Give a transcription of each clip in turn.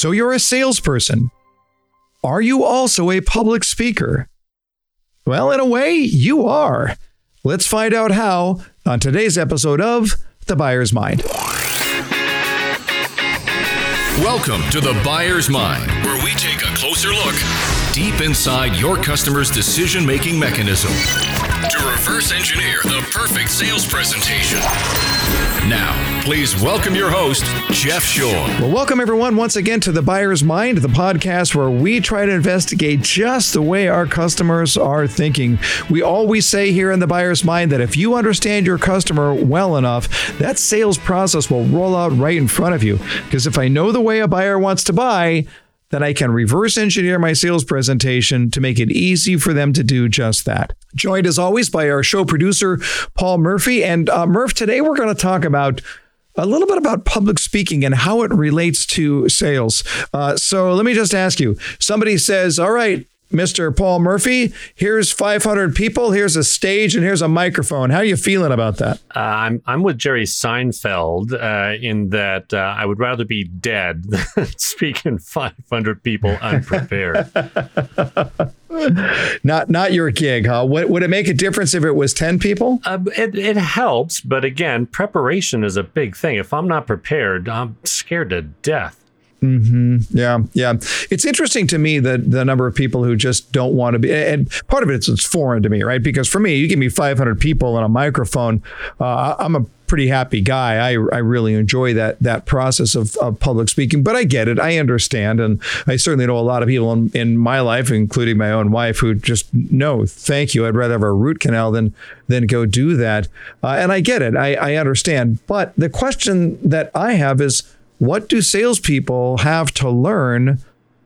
So you're a salesperson. Are you also a public speaker? Well, in a way, you are. Let's find out how on today's episode of The Buyer's Mind. Welcome to The Buyer's Mind, where we take a closer look deep inside your customer's decision making mechanism to reverse engineer the perfect sales presentation. Now, please welcome your host, Jeff Shore. Well, welcome everyone once again to The Buyer's Mind, the podcast where we try to investigate just the way our customers are thinking. We always say here in The Buyer's Mind that if you understand your customer well enough, that sales process will roll out right in front of you. Because if I know the way a buyer wants to buy, then I can reverse engineer my sales presentation to make it easy for them to do just that. Joined as always by our show producer, Paul Murphy. And uh, Murph, today we're going to talk about a little bit about public speaking and how it relates to sales. Uh, so let me just ask you somebody says, All right, Mr. Paul Murphy, here's 500 people, here's a stage, and here's a microphone. How are you feeling about that? Uh, I'm I'm with Jerry Seinfeld uh, in that uh, I would rather be dead than speaking 500 people unprepared. not not your gig, huh? Would, would it make a difference if it was 10 people? Uh, it, it helps, but again, preparation is a big thing. If I'm not prepared, I'm scared to death. Mm-hmm. Yeah, yeah. It's interesting to me that the number of people who just don't want to be, and part of it is it's foreign to me, right? Because for me, you give me 500 people and a microphone, uh, I'm a pretty happy guy. I, I really enjoy that that process of, of public speaking, but I get it. I understand. And I certainly know a lot of people in, in my life, including my own wife, who just no, thank you. I'd rather have a root canal than than go do that. Uh, and I get it. I, I understand. But the question that I have is what do salespeople have to learn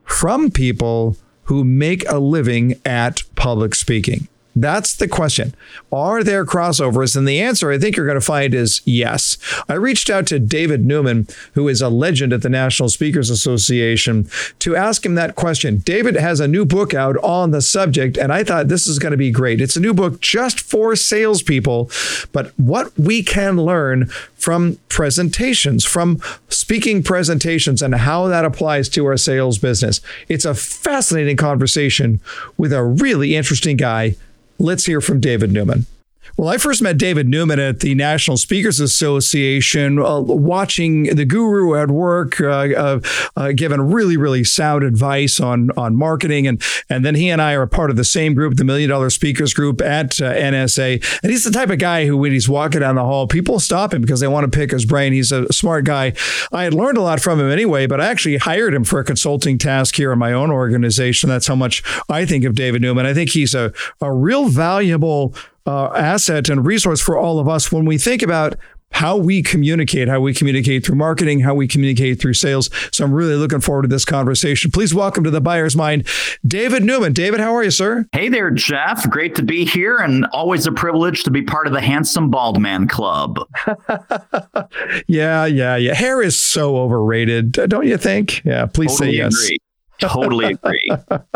from people who make a living at public speaking? That's the question. Are there crossovers? And the answer I think you're going to find is yes. I reached out to David Newman, who is a legend at the National Speakers Association, to ask him that question. David has a new book out on the subject, and I thought this is going to be great. It's a new book just for salespeople, but what we can learn from presentations, from speaking presentations, and how that applies to our sales business. It's a fascinating conversation with a really interesting guy Let's hear from David Newman. Well, I first met David Newman at the National Speakers Association, uh, watching the guru at work, uh, uh, uh, giving really, really sound advice on on marketing, and and then he and I are a part of the same group, the Million Dollar Speakers Group at uh, NSA. And he's the type of guy who, when he's walking down the hall, people stop him because they want to pick his brain. He's a smart guy. I had learned a lot from him anyway, but I actually hired him for a consulting task here in my own organization. That's how much I think of David Newman. I think he's a a real valuable uh, asset and resource for all of us when we think about how we communicate, how we communicate through marketing, how we communicate through sales. So I'm really looking forward to this conversation. Please welcome to the buyer's mind, David Newman. David, how are you, sir? Hey there, Jeff. Great to be here and always a privilege to be part of the Handsome Bald Man Club. yeah, yeah, yeah. Hair is so overrated, don't you think? Yeah, please totally say yes. Agree. Totally agree.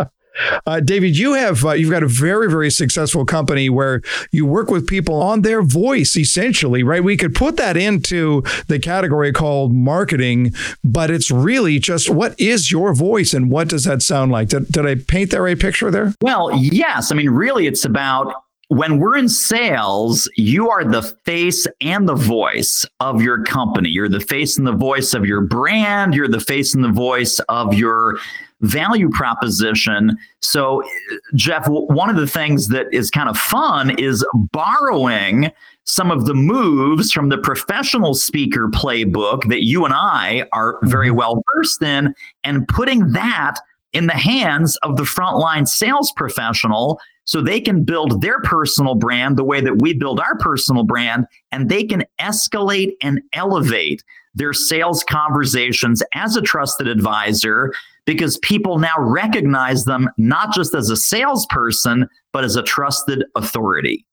Uh, David, you have uh, you've got a very very successful company where you work with people on their voice essentially, right? We could put that into the category called marketing, but it's really just what is your voice and what does that sound like? Did, did I paint that right picture there? Well, yes. I mean, really, it's about when we're in sales, you are the face and the voice of your company. You're the face and the voice of your brand. You're the face and the voice of your value proposition. So, Jeff, one of the things that is kind of fun is borrowing some of the moves from the professional speaker playbook that you and I are very mm-hmm. well versed in and putting that in the hands of the frontline sales professional so they can build their personal brand the way that we build our personal brand and they can escalate and elevate their sales conversations as a trusted advisor because people now recognize them not just as a salesperson, but as a trusted authority.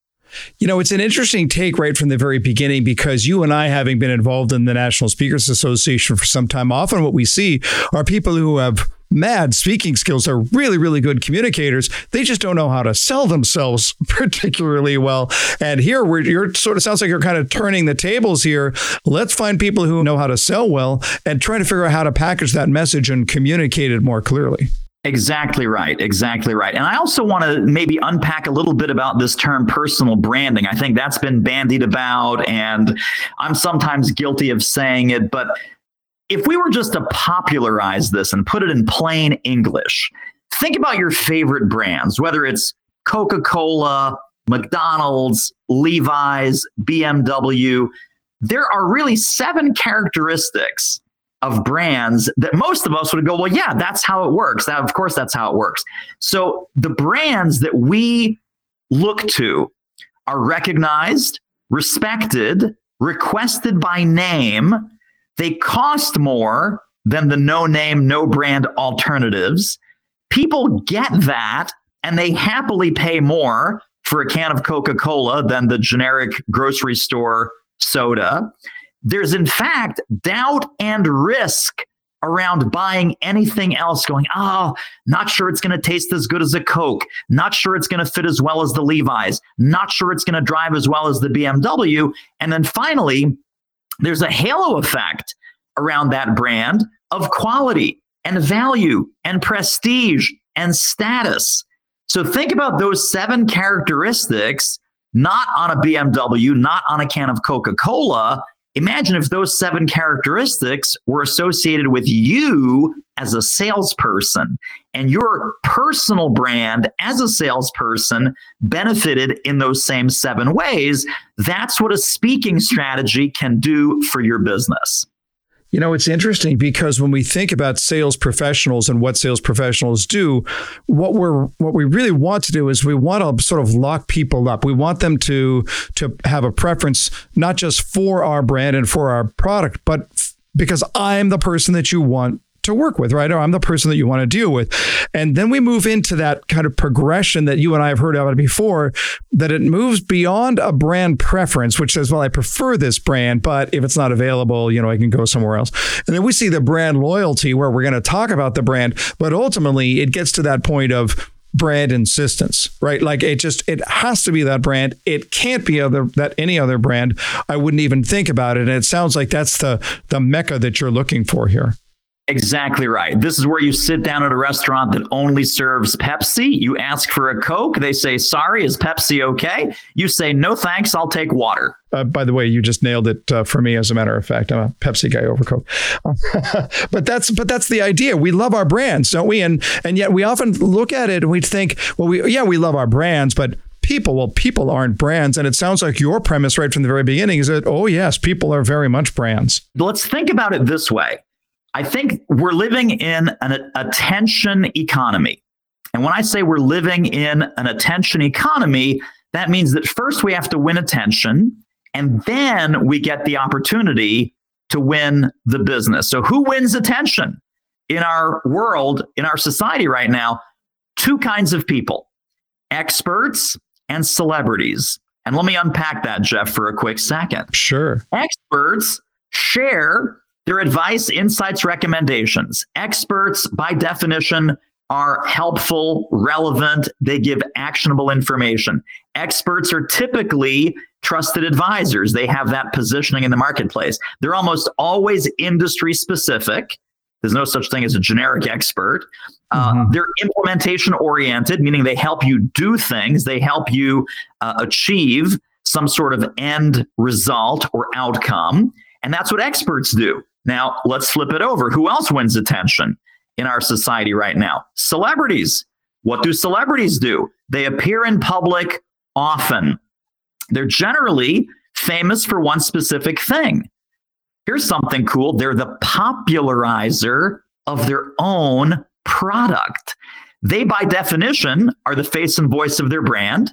You know, it's an interesting take right from the very beginning because you and I, having been involved in the National Speakers Association for some time, often what we see are people who have mad speaking skills. They're really, really good communicators. They just don't know how to sell themselves particularly well. And here, we're, you're sort of sounds like you're kind of turning the tables here. Let's find people who know how to sell well and try to figure out how to package that message and communicate it more clearly. Exactly right. Exactly right. And I also want to maybe unpack a little bit about this term personal branding. I think that's been bandied about, and I'm sometimes guilty of saying it. But if we were just to popularize this and put it in plain English, think about your favorite brands, whether it's Coca Cola, McDonald's, Levi's, BMW. There are really seven characteristics of brands that most of us would go, well, yeah, that's how it works. That, of course, that's how it works. So the brands that we look to are recognized, respected, requested by name. They cost more than the no name, no brand alternatives. People get that and they happily pay more for a can of Coca Cola than the generic grocery store soda. There's, in fact, doubt and risk around buying anything else, going, oh, not sure it's going to taste as good as a Coke, not sure it's going to fit as well as the Levi's, not sure it's going to drive as well as the BMW. And then finally, there's a halo effect around that brand of quality and value and prestige and status. So think about those seven characteristics, not on a BMW, not on a can of Coca Cola, Imagine if those seven characteristics were associated with you as a salesperson and your personal brand as a salesperson benefited in those same seven ways. That's what a speaking strategy can do for your business. You know, it's interesting because when we think about sales professionals and what sales professionals do, what we're what we really want to do is we want to sort of lock people up. We want them to to have a preference not just for our brand and for our product, but because I'm the person that you want to work with, right? Or I'm the person that you want to deal with. And then we move into that kind of progression that you and I have heard about before, that it moves beyond a brand preference, which says, well, I prefer this brand, but if it's not available, you know, I can go somewhere else. And then we see the brand loyalty where we're going to talk about the brand, but ultimately it gets to that point of brand insistence, right? Like it just it has to be that brand. It can't be other that any other brand. I wouldn't even think about it. And it sounds like that's the the mecca that you're looking for here. Exactly right. This is where you sit down at a restaurant that only serves Pepsi. You ask for a Coke. They say, sorry, is Pepsi okay? You say, no thanks, I'll take water. Uh, by the way, you just nailed it uh, for me. As a matter of fact, I'm a Pepsi guy over Coke. but that's but that's the idea. We love our brands, don't we? And and yet we often look at it and we think, well, we yeah, we love our brands, but people, well, people aren't brands. And it sounds like your premise right from the very beginning is that, oh, yes, people are very much brands. Let's think about it this way I think we're living in an attention economy. And when I say we're living in an attention economy, that means that first we have to win attention and then we get the opportunity to win the business. So, who wins attention in our world, in our society right now? Two kinds of people experts and celebrities. And let me unpack that, Jeff, for a quick second. Sure. Experts share their advice, insights, recommendations. Experts, by definition, are helpful, relevant, they give actionable information. Experts are typically trusted advisors. They have that positioning in the marketplace. They're almost always industry specific. There's no such thing as a generic expert. Uh, mm-hmm. They're implementation oriented, meaning they help you do things, they help you uh, achieve some sort of end result or outcome. And that's what experts do. Now, let's flip it over. Who else wins attention in our society right now? Celebrities. What do celebrities do? They appear in public often. They're generally famous for one specific thing. Here's something cool they're the popularizer of their own product. They, by definition, are the face and voice of their brand.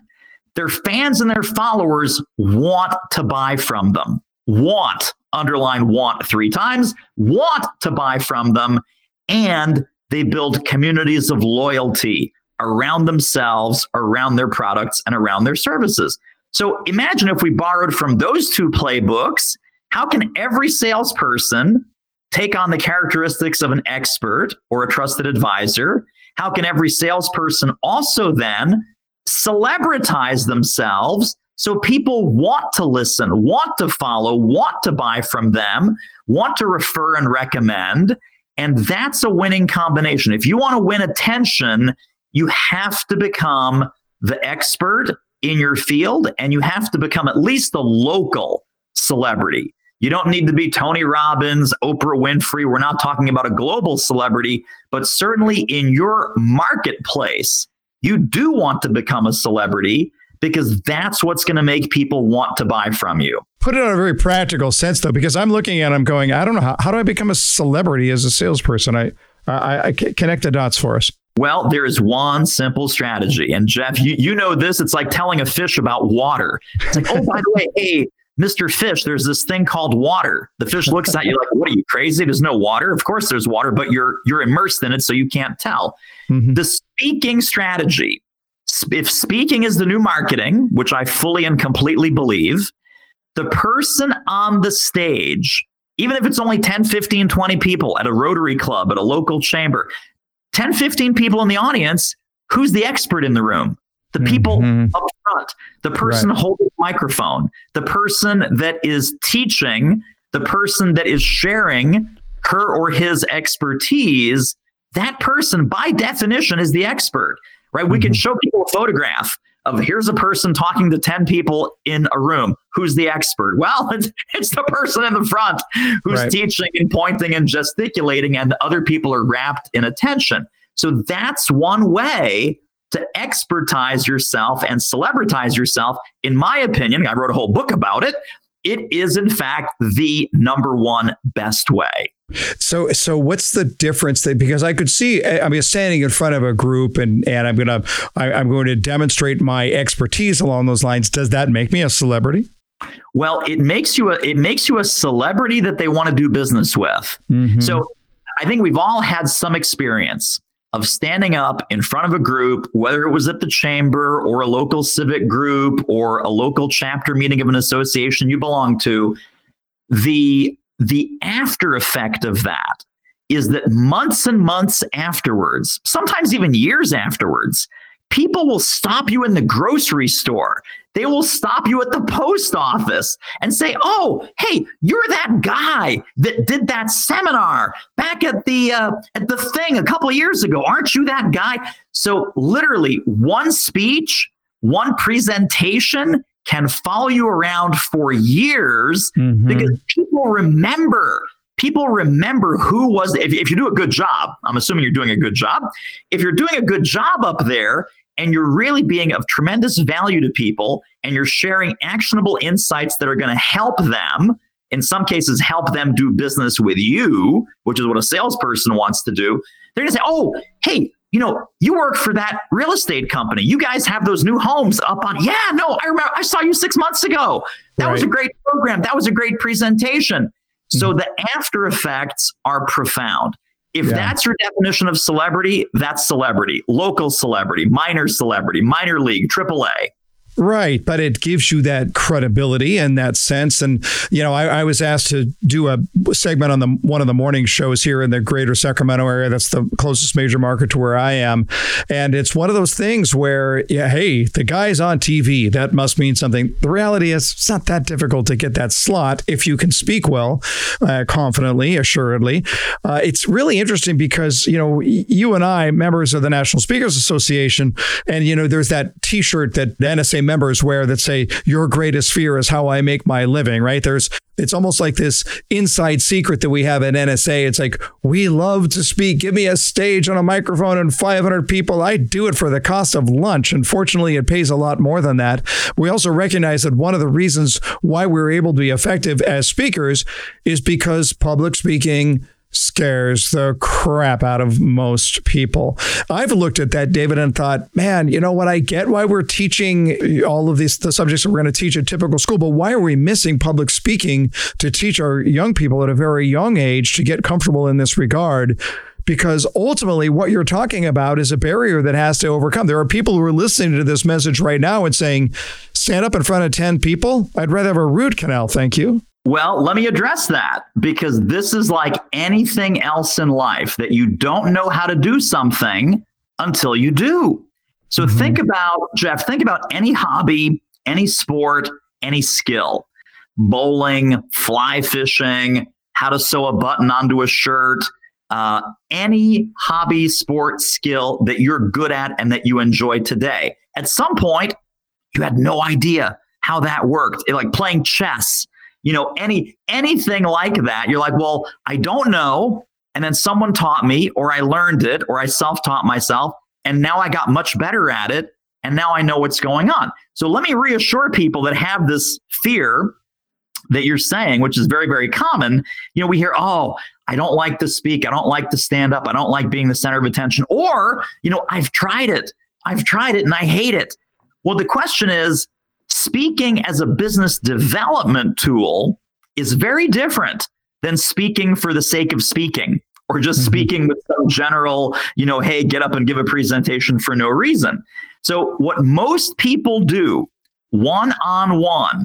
Their fans and their followers want to buy from them. Want underline want three times, want to buy from them, and they build communities of loyalty around themselves, around their products, and around their services. So imagine if we borrowed from those two playbooks, how can every salesperson take on the characteristics of an expert or a trusted advisor? How can every salesperson also then celebritize themselves so people want to listen, want to follow, want to buy from them, want to refer and recommend? And that's a winning combination. If you want to win attention, you have to become the expert in your field and you have to become at least the local celebrity. You don't need to be Tony Robbins, Oprah Winfrey. We're not talking about a global celebrity, but certainly in your marketplace, you do want to become a celebrity because that's what's going to make people want to buy from you. Put it in a very practical sense, though, because I'm looking at, I'm going, I don't know how, how do I become a celebrity as a salesperson? I, I, I connect the dots for us. Well, there is one simple strategy. And Jeff, you, you know this. It's like telling a fish about water. It's like, oh, by the way, hey, Mr. Fish, there's this thing called water. The fish looks at you like, what are you crazy? There's no water. Of course there's water, but you're you're immersed in it, so you can't tell. Mm-hmm. The speaking strategy, if speaking is the new marketing, which I fully and completely believe, the person on the stage, even if it's only 10, 15, 20 people at a Rotary Club, at a local chamber, 10, 15 people in the audience, who's the expert in the room? The people mm-hmm. up front, the person right. holding the microphone, the person that is teaching, the person that is sharing her or his expertise, that person by definition is the expert, right? We can mm-hmm. show people a photograph of here's a person talking to 10 people in a room. Who's the expert? Well, it's, it's the person in the front who's right. teaching and pointing and gesticulating, and the other people are wrapped in attention. So that's one way to expertise yourself and celebritize yourself. In my opinion, I wrote a whole book about it. It is, in fact, the number one best way. So, so what's the difference? That because I could see, I mean, standing in front of a group and and I'm gonna, I, I'm going to demonstrate my expertise along those lines. Does that make me a celebrity? Well, it makes you a it makes you a celebrity that they want to do business with. Mm-hmm. So, I think we've all had some experience of standing up in front of a group, whether it was at the chamber or a local civic group or a local chapter meeting of an association you belong to, the the after effect of that is that months and months afterwards, sometimes even years afterwards, people will stop you in the grocery store. They will stop you at the post office and say, "Oh, hey, you're that guy that did that seminar back at the uh, at the thing a couple years ago. Aren't you that guy?" So, literally, one speech, one presentation can follow you around for years mm-hmm. because people remember people remember who was if, if you do a good job i'm assuming you're doing a good job if you're doing a good job up there and you're really being of tremendous value to people and you're sharing actionable insights that are going to help them in some cases help them do business with you which is what a salesperson wants to do they're going to say oh hey you know, you work for that real estate company. You guys have those new homes up on. Yeah, no, I remember. I saw you six months ago. That right. was a great program. That was a great presentation. Mm-hmm. So the after effects are profound. If yeah. that's your definition of celebrity, that's celebrity, local celebrity, minor celebrity, minor league, AAA. Right, but it gives you that credibility and that sense. And you know, I, I, was asked to do a segment on the one of the morning shows here in the Greater Sacramento area. That's the closest major market to where I am, and it's one of those things where, yeah, hey, the guy's on TV. That must mean something. The reality is, it's not that difficult to get that slot if you can speak well, uh, confidently, assuredly. Uh, it's really interesting because you know, you and I, members of the National Speakers Association, and you know, there's that T-shirt that NSA members wear that say your greatest fear is how I make my living, right? There's it's almost like this inside secret that we have at NSA. It's like we love to speak. Give me a stage on a microphone and 500 people. I do it for the cost of lunch. Unfortunately, it pays a lot more than that. We also recognize that one of the reasons why we're able to be effective as speakers is because public speaking scares the crap out of most people. I've looked at that, David, and thought, man, you know what? I get why we're teaching all of these the subjects that we're going to teach at typical school, but why are we missing public speaking to teach our young people at a very young age to get comfortable in this regard? because ultimately what you're talking about is a barrier that has to overcome. There are people who are listening to this message right now and saying, stand up in front of 10 people. I'd rather have a root canal. Thank you. Well, let me address that because this is like anything else in life that you don't know how to do something until you do. So mm-hmm. think about, Jeff, think about any hobby, any sport, any skill bowling, fly fishing, how to sew a button onto a shirt, uh, any hobby, sport, skill that you're good at and that you enjoy today. At some point, you had no idea how that worked. It, like playing chess, you know, any anything like that. You're like, well, I don't know. And then someone taught me, or I learned it, or I self-taught myself, and now I got much better at it. And now I know what's going on. So let me reassure people that have this fear that you're saying, which is very, very common. You know, we hear, oh, I don't like to speak. I don't like to stand up. I don't like being the center of attention. Or, you know, I've tried it. I've tried it and I hate it. Well, the question is speaking as a business development tool is very different than speaking for the sake of speaking or just mm-hmm. speaking with some general, you know, hey, get up and give a presentation for no reason. So, what most people do one on one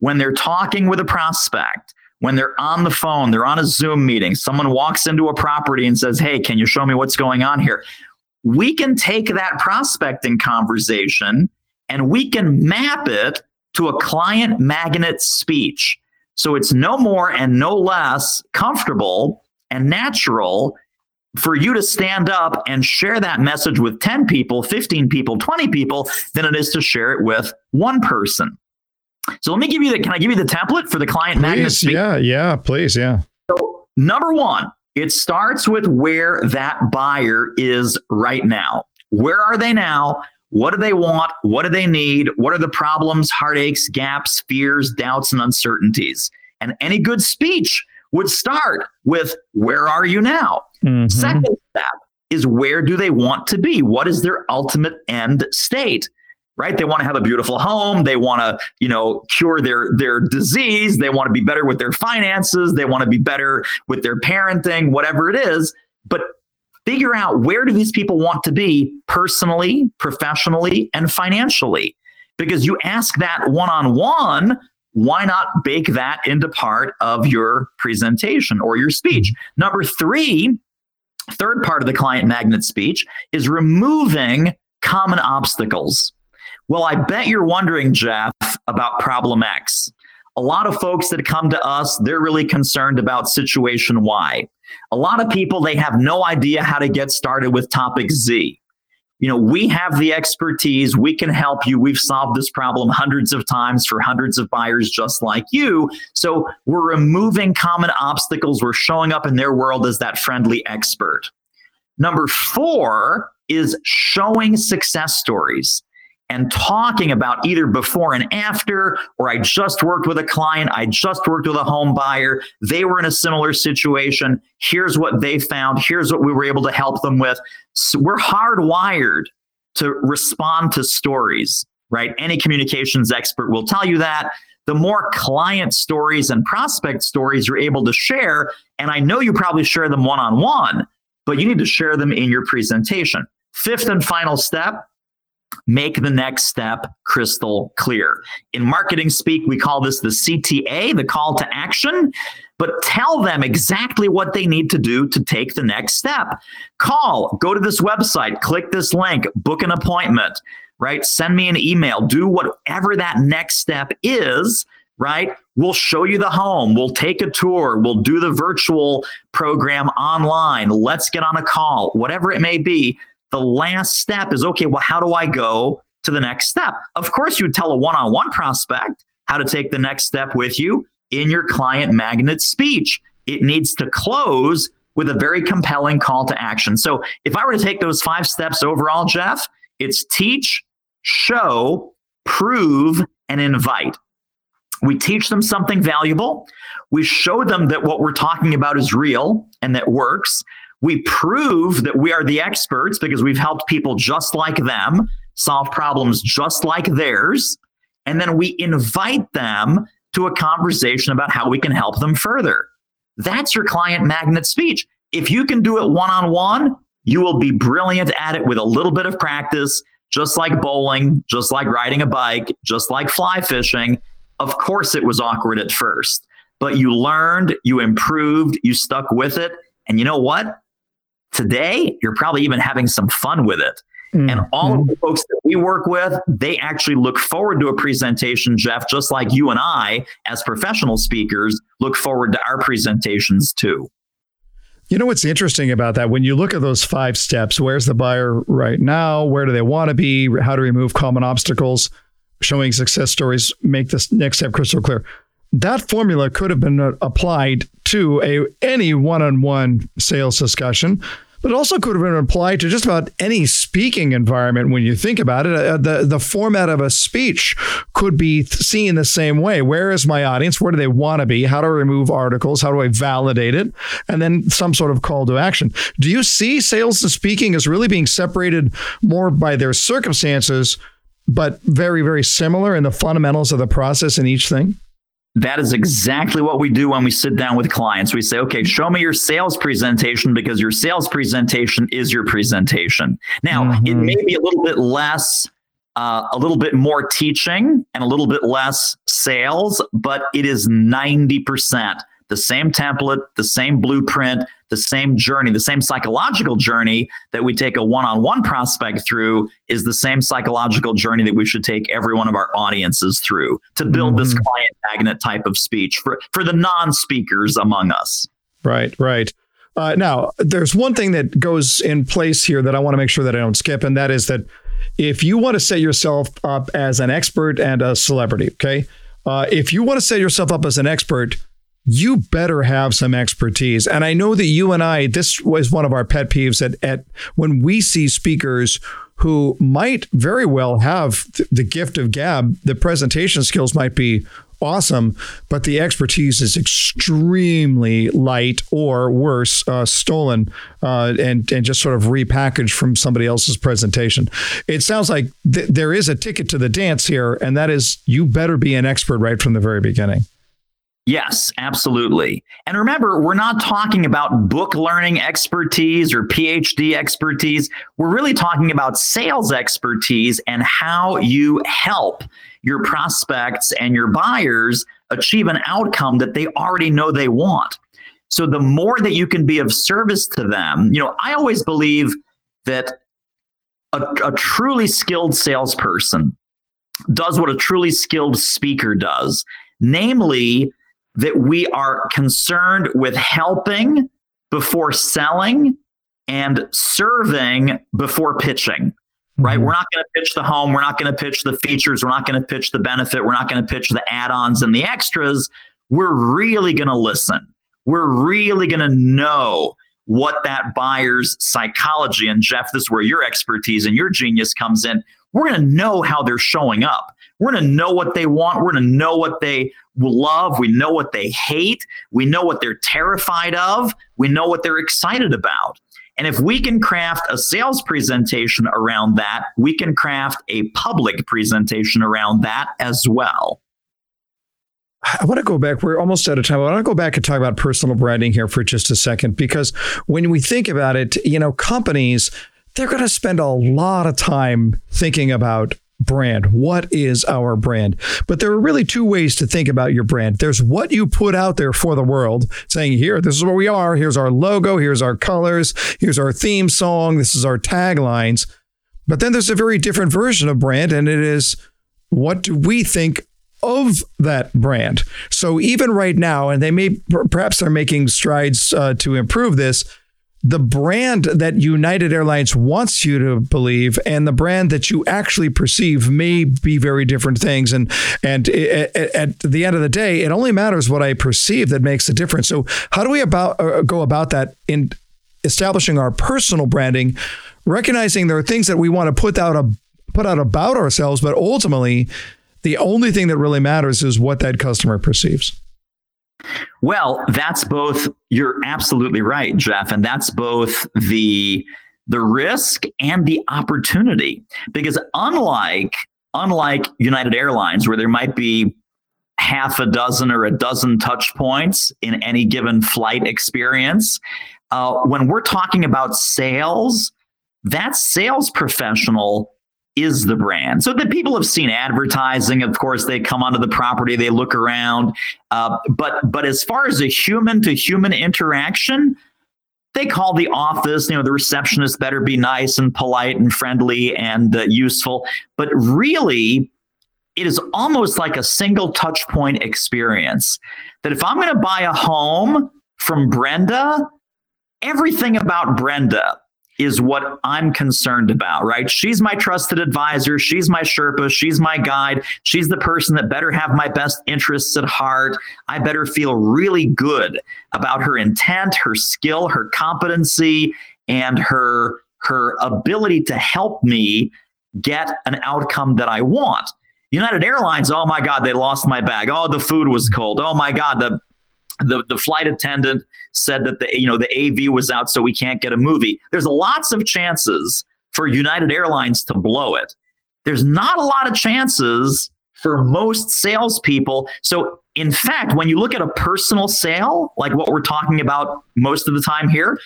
when they're talking with a prospect, when they're on the phone, they're on a Zoom meeting, someone walks into a property and says, Hey, can you show me what's going on here? We can take that prospecting conversation and we can map it to a client magnet speech. So it's no more and no less comfortable and natural for you to stand up and share that message with 10 people, 15 people, 20 people than it is to share it with one person. So let me give you the can I give you the template for the client please, magnet speech? Yeah, yeah, please, yeah. So number one, it starts with where that buyer is right now. Where are they now? What do they want? What do they need? What are the problems, heartaches, gaps, fears, doubts, and uncertainties? And any good speech would start with where are you now? Mm-hmm. Second step is where do they want to be? What is their ultimate end state? right they want to have a beautiful home they want to you know cure their their disease they want to be better with their finances they want to be better with their parenting whatever it is but figure out where do these people want to be personally professionally and financially. Because you ask that one-on-one why not bake that into part of your presentation or your speech? Number three third part of the client magnet speech is removing common obstacles. Well, I bet you're wondering, Jeff, about problem X. A lot of folks that come to us, they're really concerned about situation Y. A lot of people, they have no idea how to get started with topic Z. You know, we have the expertise. We can help you. We've solved this problem hundreds of times for hundreds of buyers just like you. So we're removing common obstacles. We're showing up in their world as that friendly expert. Number four is showing success stories and talking about either before and after, or I just worked with a client, I just worked with a home buyer, they were in a similar situation. Here's what they found, here's what we were able to help them with. So we're hardwired to respond to stories, right? Any communications expert will tell you that. The more client stories and prospect stories you're able to share, and I know you probably share them one on one, but you need to share them in your presentation. Fifth and final step make the next step crystal clear. In marketing speak, we call this the CTA, the call to action, but tell them exactly what they need to do to take the next step. Call, go to this website, click this link, book an appointment, right? Send me an email, do whatever that next step is. Right? We'll show you the home. We'll take a tour. We'll do the virtual program online. Let's get on a call, whatever it may be the last step is okay, well, how do I go to the next step? Of course, you would tell a one on one prospect how to take the next step with you in your client magnet speech. It needs to close with a very compelling call to action. So, if I were to take those five steps overall, Jeff, it's teach, show, prove, and invite. We teach them something valuable. We show them that what we're talking about is real and that works. We prove that we are the experts because we've helped people just like them solve problems just like theirs. And then we invite them to a conversation about how we can help them further. That's your client magnet speech. If you can do it one on one, you will be brilliant at it with a little bit of practice, just like bowling, just like riding a bike, just like fly fishing. Of course, it was awkward at first. but you learned, you improved, you stuck with it. And you know what? Today, you're probably even having some fun with it. Mm-hmm. And all of the folks that we work with, they actually look forward to a presentation, Jeff, just like you and I, as professional speakers, look forward to our presentations too. You know what's interesting about that? When you look at those five steps, where's the buyer right now? Where do they want to be? How to remove common obstacles? Showing success stories, make this next step crystal clear. That formula could have been applied to a any one-on-one sales discussion but also could have been applied to just about any speaking environment when you think about it. Uh, the, the format of a speech could be seen the same way. Where is my audience? Where do they want to be? How do I remove articles? How do I validate it? And then some sort of call to action. Do you see sales and speaking as really being separated more by their circumstances, but very, very similar in the fundamentals of the process in each thing? That is exactly what we do when we sit down with clients. We say, okay, show me your sales presentation because your sales presentation is your presentation. Now, mm-hmm. it may be a little bit less, uh, a little bit more teaching and a little bit less sales, but it is 90% the same template, the same blueprint, the same journey, the same psychological journey that we take a one on one prospect through is the same psychological journey that we should take every one of our audiences through to build mm-hmm. this client magnet type of speech for, for the non speakers among us. Right, right. Uh, now, there's one thing that goes in place here that I want to make sure that I don't skip, and that is that if you want to set yourself up as an expert and a celebrity, okay, uh, if you want to set yourself up as an expert, you better have some expertise. And I know that you and I, this was one of our pet peeves at, at when we see speakers who might very well have the gift of gab, the presentation skills might be awesome, but the expertise is extremely light or worse, uh, stolen uh, and and just sort of repackaged from somebody else's presentation. It sounds like th- there is a ticket to the dance here, and that is you better be an expert right from the very beginning. Yes, absolutely. And remember, we're not talking about book learning expertise or PhD expertise. We're really talking about sales expertise and how you help your prospects and your buyers achieve an outcome that they already know they want. So the more that you can be of service to them, you know, I always believe that a, a truly skilled salesperson does what a truly skilled speaker does. Namely, that we are concerned with helping before selling and serving before pitching right? Mm-hmm. We're not going to pitch the home. We're not going to pitch the features. We're not going to pitch the benefit. We're not going to pitch the add ons and the extras. We're really going to listen. We're really going to know what that buyer's psychology and Jeff, this is where your expertise and your genius comes in. We're going to know how they're showing up. We're going to know what they want. We're going to know what they love. We know what they hate. We know what they're terrified of. We know what they're excited about. And if we can craft a sales presentation around that, we can craft a public presentation around that as well. I want to go back. We're almost out of time. I want to go back and talk about personal branding here for just a second, because when we think about it, you know, companies, they're going to spend a lot of time thinking about brand. What is our brand? But there are really two ways to think about your brand. There's what you put out there for the world, saying, here, this is where we are. Here's our logo. Here's our colors. Here's our theme song. This is our taglines. But then there's a very different version of brand, and it is what do we think of that brand? So even right now, and they may perhaps they're making strides uh, to improve this the brand that United Airlines wants you to believe and the brand that you actually perceive may be very different things. And and at the end of the day, it only matters what I perceive that makes a difference. So how do we about uh, go about that in establishing our personal branding, recognizing there are things that we want to put out a put out about ourselves, but ultimately, the only thing that really matters is what that customer perceives. Well, that's both you're absolutely right, Jeff, and that's both the the risk and the opportunity. Because unlike unlike United Airlines where there might be half a dozen or a dozen touch points in any given flight experience, uh, when we're talking about sales, that sales professional is the brand. So that people have seen advertising. Of course, they come onto the property, they look around. Uh, but but as far as a human to human interaction, they call the office. You know, the receptionist better be nice and polite and friendly and uh, useful. But really, it is almost like a single touch point experience. That if I'm going to buy a home from Brenda, everything about Brenda is what I'm concerned about, right? She's my trusted advisor. She's my Sherpa. She's my guide. She's the person that better have my best interests at heart. I better feel really good about her intent, her skill, her competency, and her her ability to help me get an outcome that I want. United Airlines, oh my God, they lost my bag. Oh, the food was cold. Oh my God, the the, the flight attendant said that the you know the AV was out, so we can't get a movie. There's lots of chances for United Airlines to blow it. There's not a lot of chances for most salespeople. So, in fact, when you look at a personal sale, like what we're talking about most of the time here,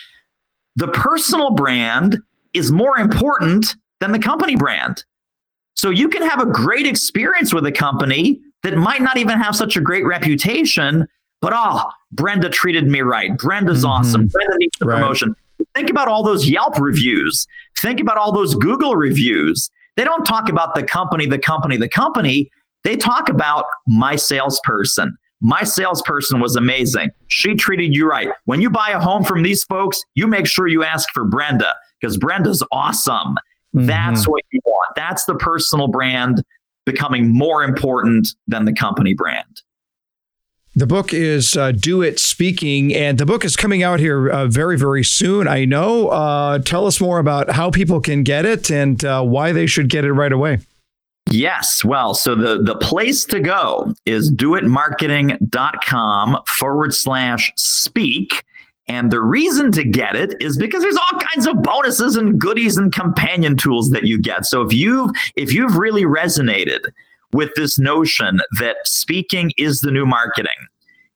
the personal brand is more important than the company brand. So, you can have a great experience with a company that might not even have such a great reputation, but oh, Brenda treated me right. Brenda's mm-hmm. awesome. Brenda needs the right. promotion. Think about all those Yelp reviews. Think about all those Google reviews. They don't talk about the company, the company, the company. They talk about my salesperson. My salesperson was amazing. She treated you right. When you buy a home from these folks, you make sure you ask for Brenda because Brenda's awesome. Mm-hmm. That's what you want. That's the personal brand becoming more important than the company brand. The book is uh, Do It Speaking, and the book is coming out here uh, very, very soon. I know. Uh, tell us more about how people can get it and uh, why they should get it right away. Yes. Well, so the, the place to go is doitmarketing.com forward slash speak. And the reason to get it is because there's all kinds of bonuses and goodies and companion tools that you get. So if you've if you've really resonated with this notion that speaking is the new marketing.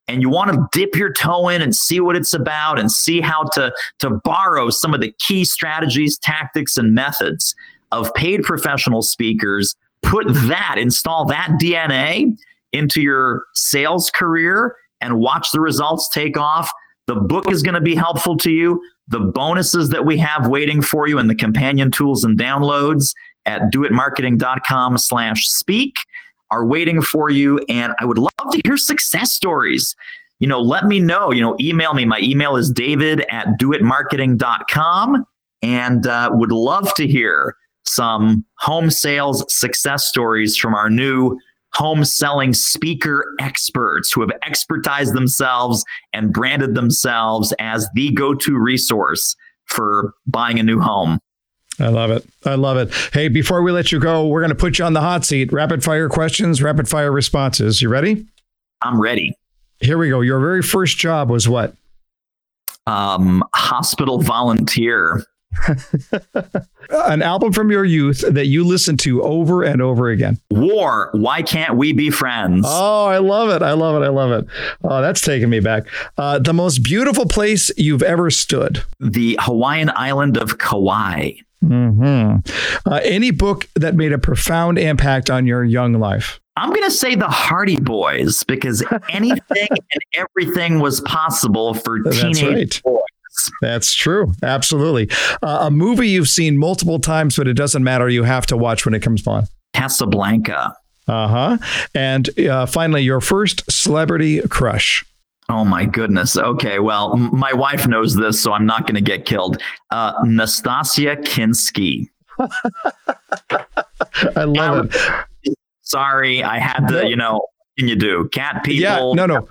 And you want to dip your toe in and see what it's about and see how to to borrow some of the key strategies tactics and methods of paid professional speakers put that install that dna into your sales career and watch the results take off. The book is going to be helpful to you. The bonuses that we have waiting for you and the companion tools and downloads at doitmarketing.com slash speak are waiting for you. And I would love to hear success stories. You know, let me know, you know, email me. My email is david at doitmarketing.com and uh, would love to hear some home sales success stories from our new home selling speaker experts who have expertized themselves and branded themselves as the go to resource for buying a new home. I love it. I love it. Hey, before we let you go, we're going to put you on the hot seat. Rapid fire questions, rapid fire responses. You ready? I'm ready. Here we go. Your very first job was what? Um, hospital volunteer. An album from your youth that you listened to over and over again. War. Why can't we be friends? Oh, I love it. I love it. I love it. Oh, that's taking me back. Uh, the most beautiful place you've ever stood. The Hawaiian island of Kauai. Mm-hmm. Uh, any book that made a profound impact on your young life? I'm going to say the Hardy Boys because anything and everything was possible for teenage right. boys. That's true. Absolutely. Uh, a movie you've seen multiple times, but it doesn't matter. You have to watch when it comes on. Casablanca. Uh huh. And uh, finally, your first celebrity crush. Oh my goodness. Okay. Well, my wife knows this, so I'm not going to get killed. Uh, Nastassja Kinski. I love it. Sorry, I had to. You know, can you do cat people? Yeah. No, no.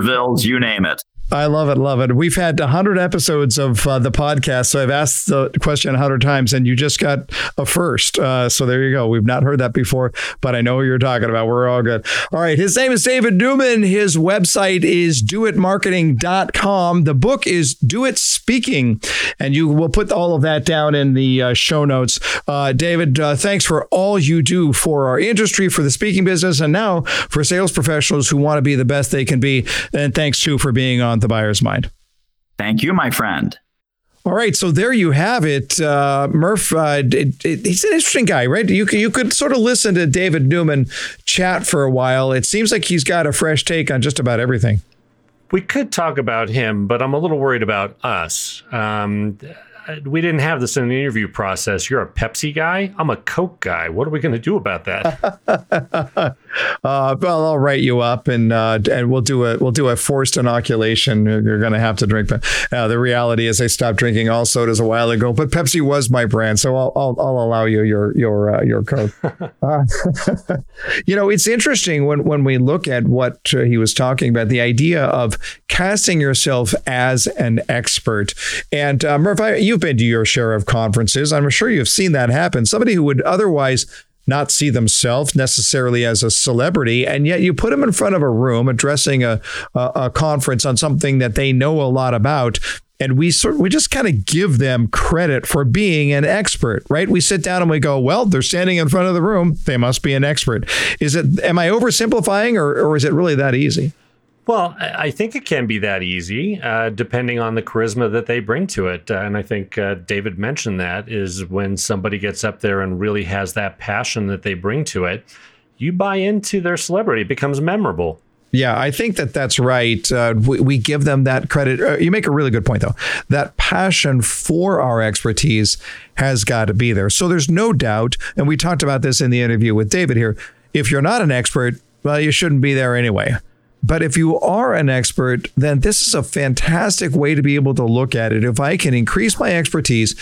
Villes, you name it. I love it, love it. We've had 100 episodes of uh, the podcast, so I've asked the question 100 times, and you just got a first. Uh, so there you go. We've not heard that before, but I know you're talking about. We're all good. All right. His name is David Newman. His website is doitmarketing.com. The book is Do It Speaking, and you will put all of that down in the uh, show notes. Uh, David, uh, thanks for all you do for our industry, for the speaking business, and now for sales professionals who want to be the best they can be. And thanks too for being on the buyer's mind. Thank you, my friend. All right, so there you have it, uh, Murph. Uh, it, it, he's an interesting guy, right? You you could sort of listen to David Newman chat for a while. It seems like he's got a fresh take on just about everything. We could talk about him, but I'm a little worried about us. Um, we didn't have this in the interview process. You're a Pepsi guy. I'm a Coke guy. What are we going to do about that? uh, well, I'll write you up, and uh, and we'll do a we'll do a forced inoculation. You're going to have to drink. But uh, the reality is, I stopped drinking all sodas a while ago. But Pepsi was my brand, so I'll I'll, I'll allow you your your uh, your Coke. Uh, you know, it's interesting when when we look at what uh, he was talking about, the idea of casting yourself as an expert. And Murph, you you've been to your share of conferences. I'm sure you've seen that happen. Somebody who would otherwise not see themselves necessarily as a celebrity, and yet you put them in front of a room addressing a, a, a conference on something that they know a lot about. And we sort we just kind of give them credit for being an expert, right? We sit down and we go, well, they're standing in front of the room. They must be an expert. Is it, am I oversimplifying or, or is it really that easy? Well, I think it can be that easy, uh, depending on the charisma that they bring to it. Uh, and I think uh, David mentioned that is when somebody gets up there and really has that passion that they bring to it, you buy into their celebrity, it becomes memorable. Yeah, I think that that's right. Uh, we, we, give them that credit. Uh, you make a really good point, though. That passion for our expertise has got to be there. So there's no doubt, and we talked about this in the interview with David here. If you're not an expert, well, you shouldn't be there anyway. But if you are an expert, then this is a fantastic way to be able to look at it. If I can increase my expertise,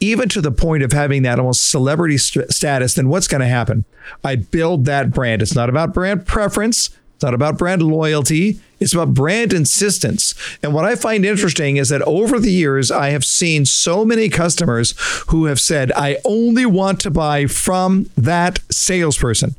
even to the point of having that almost celebrity st- status, then what's going to happen? I build that brand. It's not about brand preference. It's not about brand loyalty. It's about brand insistence. And what I find interesting is that over the years, I have seen so many customers who have said, I only want to buy from that salesperson,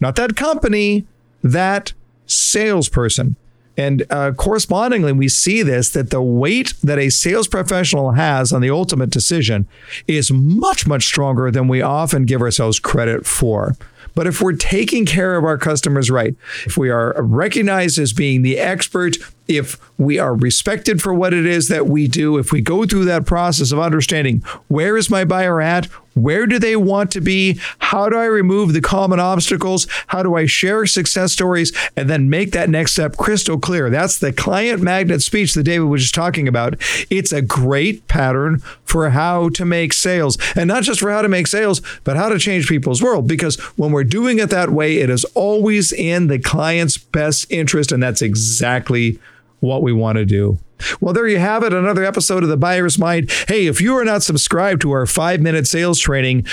not that company, that salesperson. And uh, correspondingly, we see this that the weight that a sales professional has on the ultimate decision is much, much stronger than we often give ourselves credit for. But if we're taking care of our customers right, if we are recognized as being the expert, if we are respected for what it is that we do, if we go through that process of understanding where is my buyer at, where do they want to be? How do I remove the common obstacles? How do I share success stories and then make that next step crystal clear? That's the client magnet speech that David was just talking about. It's a great pattern for how to make sales and not just for how to make sales, but how to change people's world. Because when we're doing it that way, it is always in the client's best interest. And that's exactly what we want to do. Well, there you have it. Another episode of The Buyer's Mind. Hey, if you are not subscribed to our five minute sales training,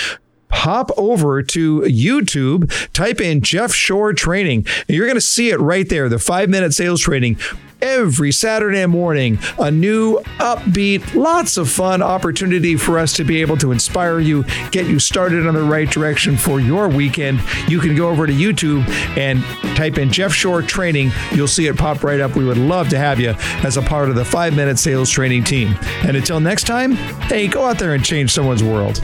hop over to YouTube, type in Jeff Shore Training, and you're going to see it right there the five minute sales training every Saturday morning. A new, upbeat, lots of fun opportunity for us to be able to inspire you, get you started on the right direction for your weekend. You can go over to YouTube and type in Jeff Shore Training. You'll see it pop right up. We would love to have you as a part of the five minute sales training team. And until next time, hey, go out there and change someone's world.